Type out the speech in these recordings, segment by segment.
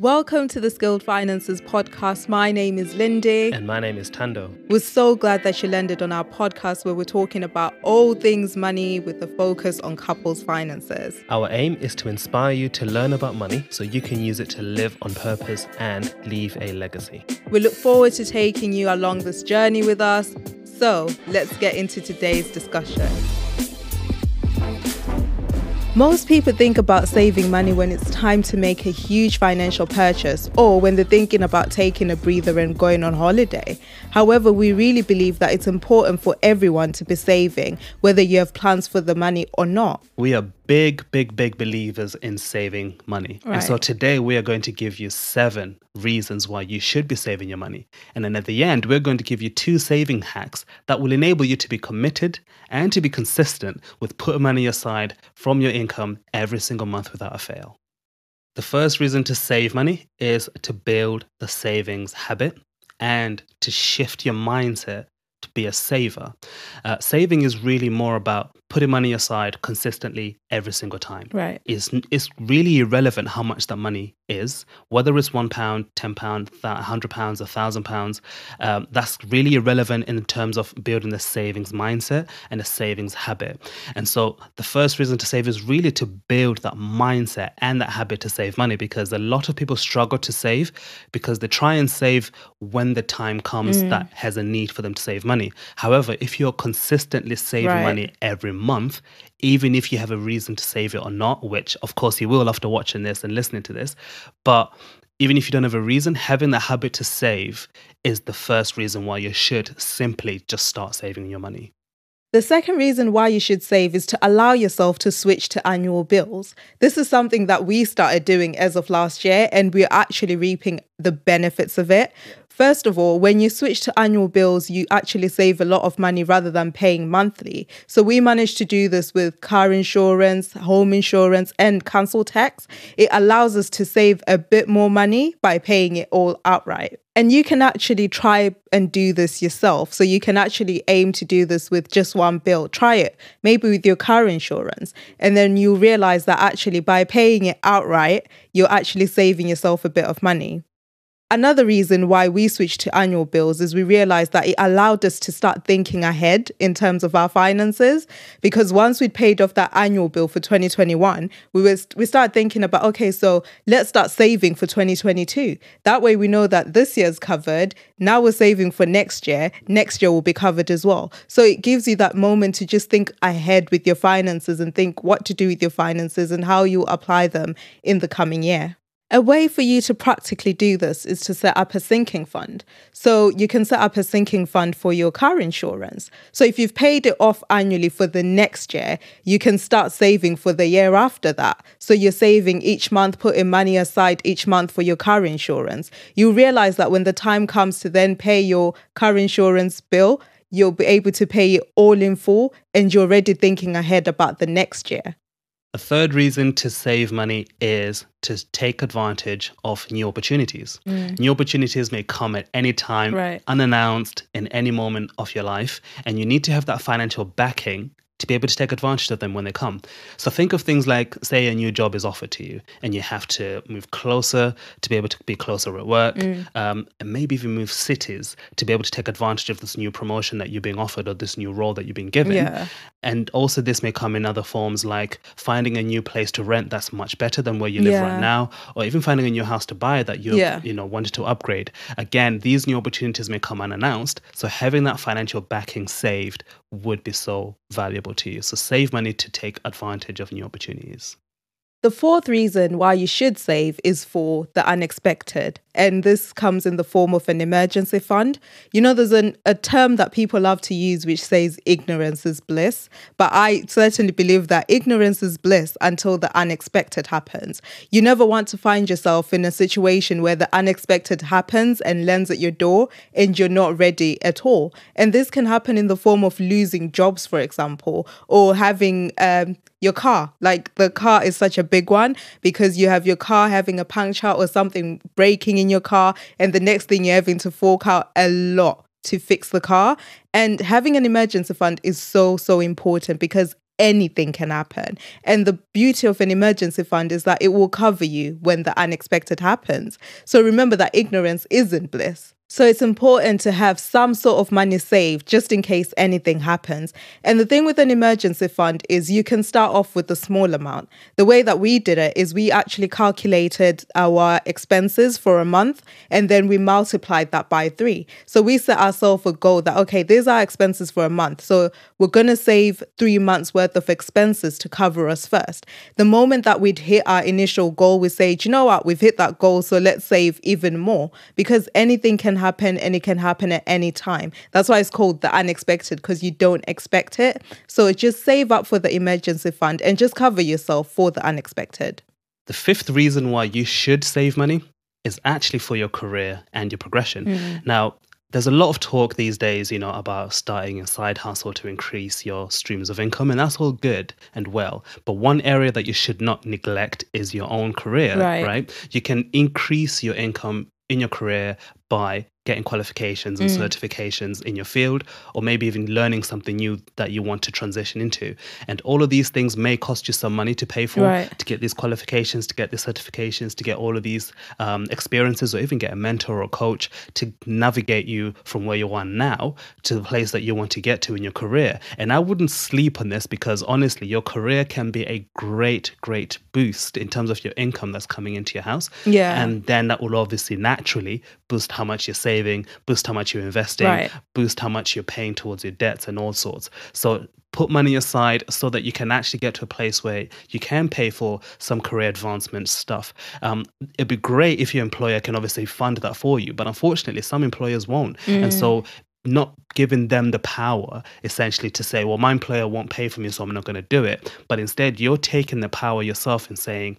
Welcome to the Skilled Finances podcast. My name is Lindy. And my name is Tando. We're so glad that you landed on our podcast where we're talking about all things money with a focus on couples' finances. Our aim is to inspire you to learn about money so you can use it to live on purpose and leave a legacy. We look forward to taking you along this journey with us. So let's get into today's discussion. Most people think about saving money when it's time to make a huge financial purchase or when they're thinking about taking a breather and going on holiday. However, we really believe that it's important for everyone to be saving, whether you have plans for the money or not. We are big, big, big believers in saving money. Right. And so today we are going to give you seven reasons why you should be saving your money. And then at the end, we're going to give you two saving hacks that will enable you to be committed and to be consistent with putting money aside from your income every single month without a fail. The first reason to save money is to build the savings habit and to shift your mindset to be a saver. Uh, saving is really more about putting money aside consistently every single time. Right. It's, it's really irrelevant how much that money is, whether it's one pound, ten pound, a hundred pounds, a thousand pounds. Um, that's really irrelevant in terms of building the savings mindset and a savings habit. And so the first reason to save is really to build that mindset and that habit to save money because a lot of people struggle to save because they try and save when the time comes that has a need for them to save money. However, if you're consistently saving Right. money every month, even if you have a reason to save it or not, which of course you will after watching this and listening to this, but even if you don't have a reason, having the habit to save is the first reason why you should simply just start saving your money. The second reason why you should save is to allow yourself to switch to annual bills. This is something that we started doing as of last year, and we're actually reaping the benefits of it. First of all, when you switch to annual bills, you actually save a lot of money rather than paying monthly. So, we managed to do this with car insurance, home insurance, and council tax. It allows us to save a bit more money by paying it all outright. And you can actually try and do this yourself. So you can actually aim to do this with just one bill. Try it, maybe with your car insurance. And then you realize that actually by paying it outright, you're actually saving yourself a bit of money. Another reason why we switched to annual bills is we realized that it allowed us to start thinking ahead in terms of our finances. Because once we'd paid off that annual bill for 2021, we was we started thinking about okay, so let's start saving for 2022. That way we know that this year's covered. Now we're saving for next year. Next year will be covered as well. So it gives you that moment to just think ahead with your finances and think what to do with your finances and how you apply them in the coming year. A way for you to practically do this is to set up a sinking fund. So you can set up a sinking fund for your car insurance. So if you've paid it off annually for the next year, you can start saving for the year after that. So you're saving each month, putting money aside each month for your car insurance. You realize that when the time comes to then pay your car insurance bill, you'll be able to pay it all in full and you're already thinking ahead about the next year. A third reason to save money is to take advantage of new opportunities. Mm. New opportunities may come at any time, Right. unannounced in any moment of your life, and you need to have that financial backing to be able to take advantage of them when they come. So think of things like, say, a new job is offered to you, and you have to move closer to be able to be closer at work, um, and maybe even move cities to be able to take advantage of this new promotion that you're being offered or this new role that you've been given. Yeah. And also, this may come in other forms like finding a new place to rent that's much better than where you live Yeah. right now, or even finding a new house to buy that you Yeah. you know wanted to upgrade. Again, these new opportunities may come unannounced, so having that financial backing saved would be so valuable to you. So save money to take advantage of new opportunities. The fourth reason why you should save is for the unexpected. And this comes in the form of an emergency fund. You know, there's an, a term that people love to use which says ignorance is bliss. But I certainly believe that ignorance is bliss until the unexpected happens. You never want to find yourself in a situation where the unexpected happens and lands at your door and you're not ready at all. And this can happen in the form of losing jobs, for example, or having um, your car. Like the car is such a big one because you have your car having a puncture or something breaking in your car, and the next thing you're having to fork out a lot to fix the car. And having an emergency fund is so, so important because anything can happen. And the beauty of an emergency fund is that it will cover you when the unexpected happens. So remember that ignorance isn't bliss. So it's important to have some sort of money saved just in case anything happens. And the thing with an emergency fund is you can start off with a small amount. The way that we did it is we actually calculated our expenses for a month and then we multiplied that by three. So we set ourselves a goal that, okay, these are expenses for a month. So we're going to save three months worth of expenses to cover us first. The moment that we'd hit our initial goal, we say, you know what, we've hit that goal. So let's save even more because anything can happen and it can happen at any time. That's why it's called the unexpected because you don't expect it. So just save up for the emergency fund and just cover yourself for the unexpected. The fifth reason why you should save money is actually for your career and your progression. Mm. Now, there's a lot of talk these days, you know, about starting a side hustle to increase your streams of income, and that's all good and well. But one area that you should not neglect is your own career, right? right? You can increase your income in your career by getting qualifications and mm. certifications in your field, or maybe even learning something new that you want to transition into. And all of these things may cost you some money to pay for, right. to get these qualifications, to get these certifications, to get all of these um, experiences, or even get a mentor or coach to navigate you from where you are now to the place that you want to get to in your career. And I wouldn't sleep on this because honestly, your career can be a great, great boost in terms of your income that's coming into your house. Yeah. And then that will obviously naturally boost how much you're saving, boost how much you're investing, right. boost how much you're paying towards your debts and all sorts. So put money aside so that you can actually get to a place where you can pay for some career advancement stuff. Um, it'd be great if your employer can obviously fund that for you, but unfortunately, some employers won't. Mm. And so not giving them the power essentially to say, well, my employer won't pay for me, so I'm not going to do it. But instead, you're taking the power yourself and saying,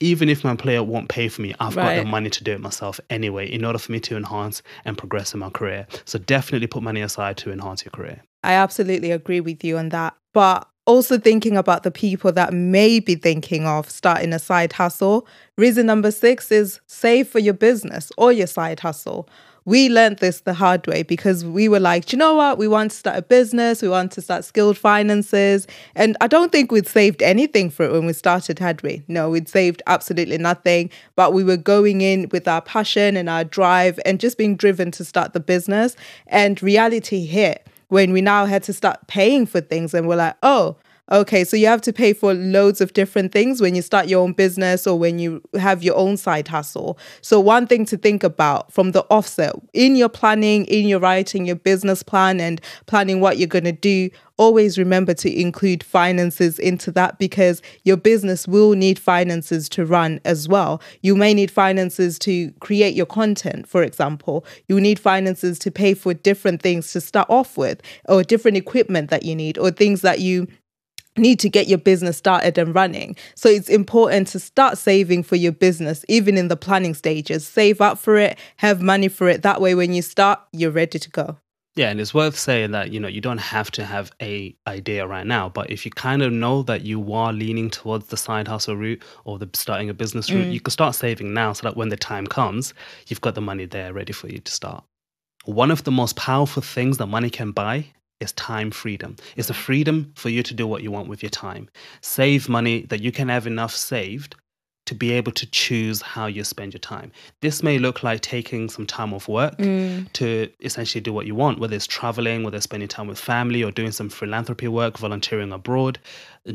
even if my employer won't pay for me, I've right. got the money to do it myself anyway, in order for me to enhance and progress in my career. So definitely put money aside to enhance your career. I absolutely agree with you on that. But also thinking about the people that may be thinking of starting a side hustle. Reason number six is save for your business or your side hustle we learned this the hard way because we were like, Do you know what? We want to start a business. We want to start skilled finances. And I don't think we'd saved anything for it when we started, had we? No, we'd saved absolutely nothing. But we were going in with our passion and our drive and just being driven to start the business. And reality hit when we now had to start paying for things and we're like, oh, Okay, so you have to pay for loads of different things when you start your own business or when you have your own side hustle. So, one thing to think about from the offset in your planning, in your writing your business plan and planning what you're going to do, always remember to include finances into that because your business will need finances to run as well. You may need finances to create your content, for example. You need finances to pay for different things to start off with, or different equipment that you need, or things that you need to get your business started and running. So it's important to start saving for your business, even in the planning stages. Save up for it, have money for it. That way, when you start, you're ready to go. Yeah, and it's worth saying that you know you don't have to have a idea right now, but if you kind of know that you are leaning towards the side hustle route or the starting a business route, mm. you can start saving now so that when the time comes, you've got the money there ready for you to start. One of the most powerful things that money can buy is time freedom. It's the freedom for you to do what you want with your time. Save money that you can have enough saved to be able to choose how you spend your time. This may look like taking some time off work mm. to essentially do what you want, whether it's traveling, whether it's spending time with family or doing some philanthropy work, volunteering abroad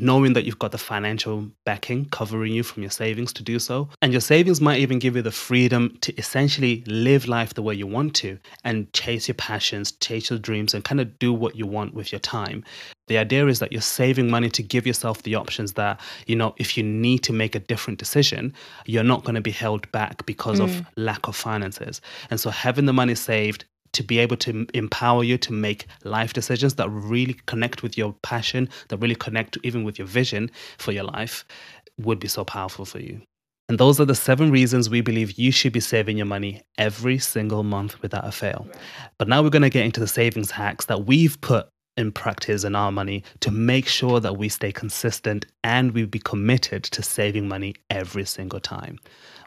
knowing that you've got the financial backing covering you from your savings to do so. And your savings might even give you the freedom to essentially live life the way you want to and chase your passions, chase your dreams, and kind of do what you want with your time. The idea is that you're saving money to give yourself the options that, you know, if you need to make a different decision, you're not going to be held back because mm. of lack of finances. And so having the money saved to be able to empower you to make life decisions that really connect with your passion, that really connect even with your vision for your life, would be so powerful for you. And those are the seven reasons we believe you should be saving your money every single month without a fail. But now we're going to get into the savings hacks that we've put in practice in our money to make sure that we stay consistent and we be committed to saving money every single time.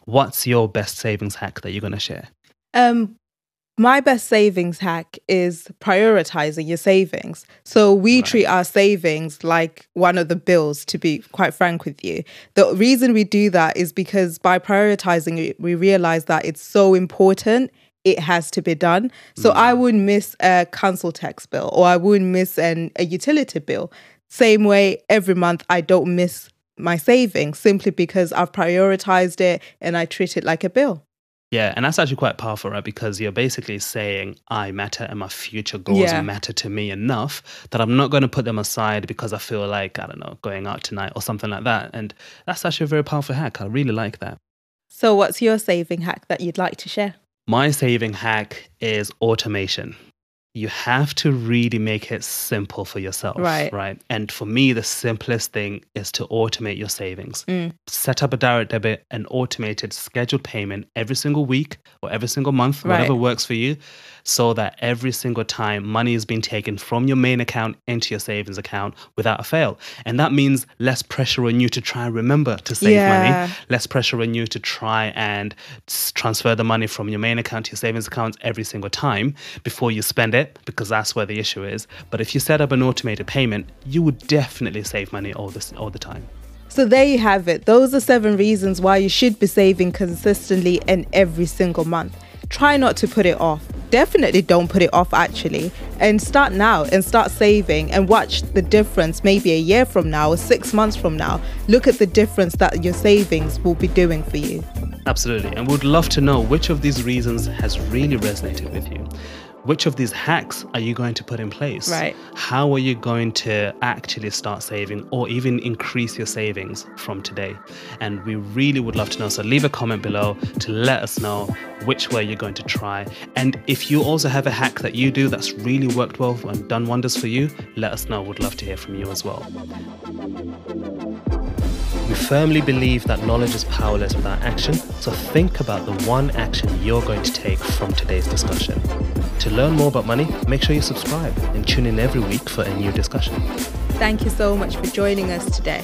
What's your best savings hack that you're going to share? Um, my best savings hack is prioritizing your savings. So we right. treat our savings like one of the bills, to be quite frank with you. The reason we do that is because by prioritizing it, we realize that it's so important. It has to be done. So mm. I wouldn't miss a council tax bill or I wouldn't miss an, a utility bill. Same way, every month I don't miss my savings simply because I've prioritized it and I treat it like a bill. Yeah, and that's actually quite powerful, right? Because you're basically saying I matter and my future goals yeah. matter to me enough that I'm not going to put them aside because I feel like, I don't know, going out tonight or something like that. And that's actually a very powerful hack. I really like that. So, what's your saving hack that you'd like to share? My saving hack is automation you have to really make it simple for yourself. Right. Right. And for me, the simplest thing is to automate your savings. Mm. Set up a direct debit, an automated scheduled payment every single week or every single month, right. whatever works for you, so that every single time money is being taken from your main account into your savings account without a fail. And that means less pressure on you to try and remember to save yeah. money, less pressure on you to try and transfer the money from your main account to your savings account every single time before you spend it it because that's where the issue is. But if you set up an automated payment, you would definitely save money all this all the time. So there you have it. Those are seven reasons why you should be saving consistently and every single month. Try not to put it off. Definitely don't put it off actually. And start now and start saving and watch the difference maybe a year from now or 6 months from now. Look at the difference that your savings will be doing for you. Absolutely. And we'd love to know which of these reasons has really resonated with you which of these hacks are you going to put in place? Right. How are you going to actually start saving or even increase your savings from today? And we really would love to know. So leave a comment below to let us know which way you're going to try. And if you also have a hack that you do that's really worked well and done wonders for you, let us know. We'd love to hear from you as well. We firmly believe that knowledge is powerless without action, so think about the one action you're going to take from today's discussion. To learn more about money, make sure you subscribe and tune in every week for a new discussion. Thank you so much for joining us today.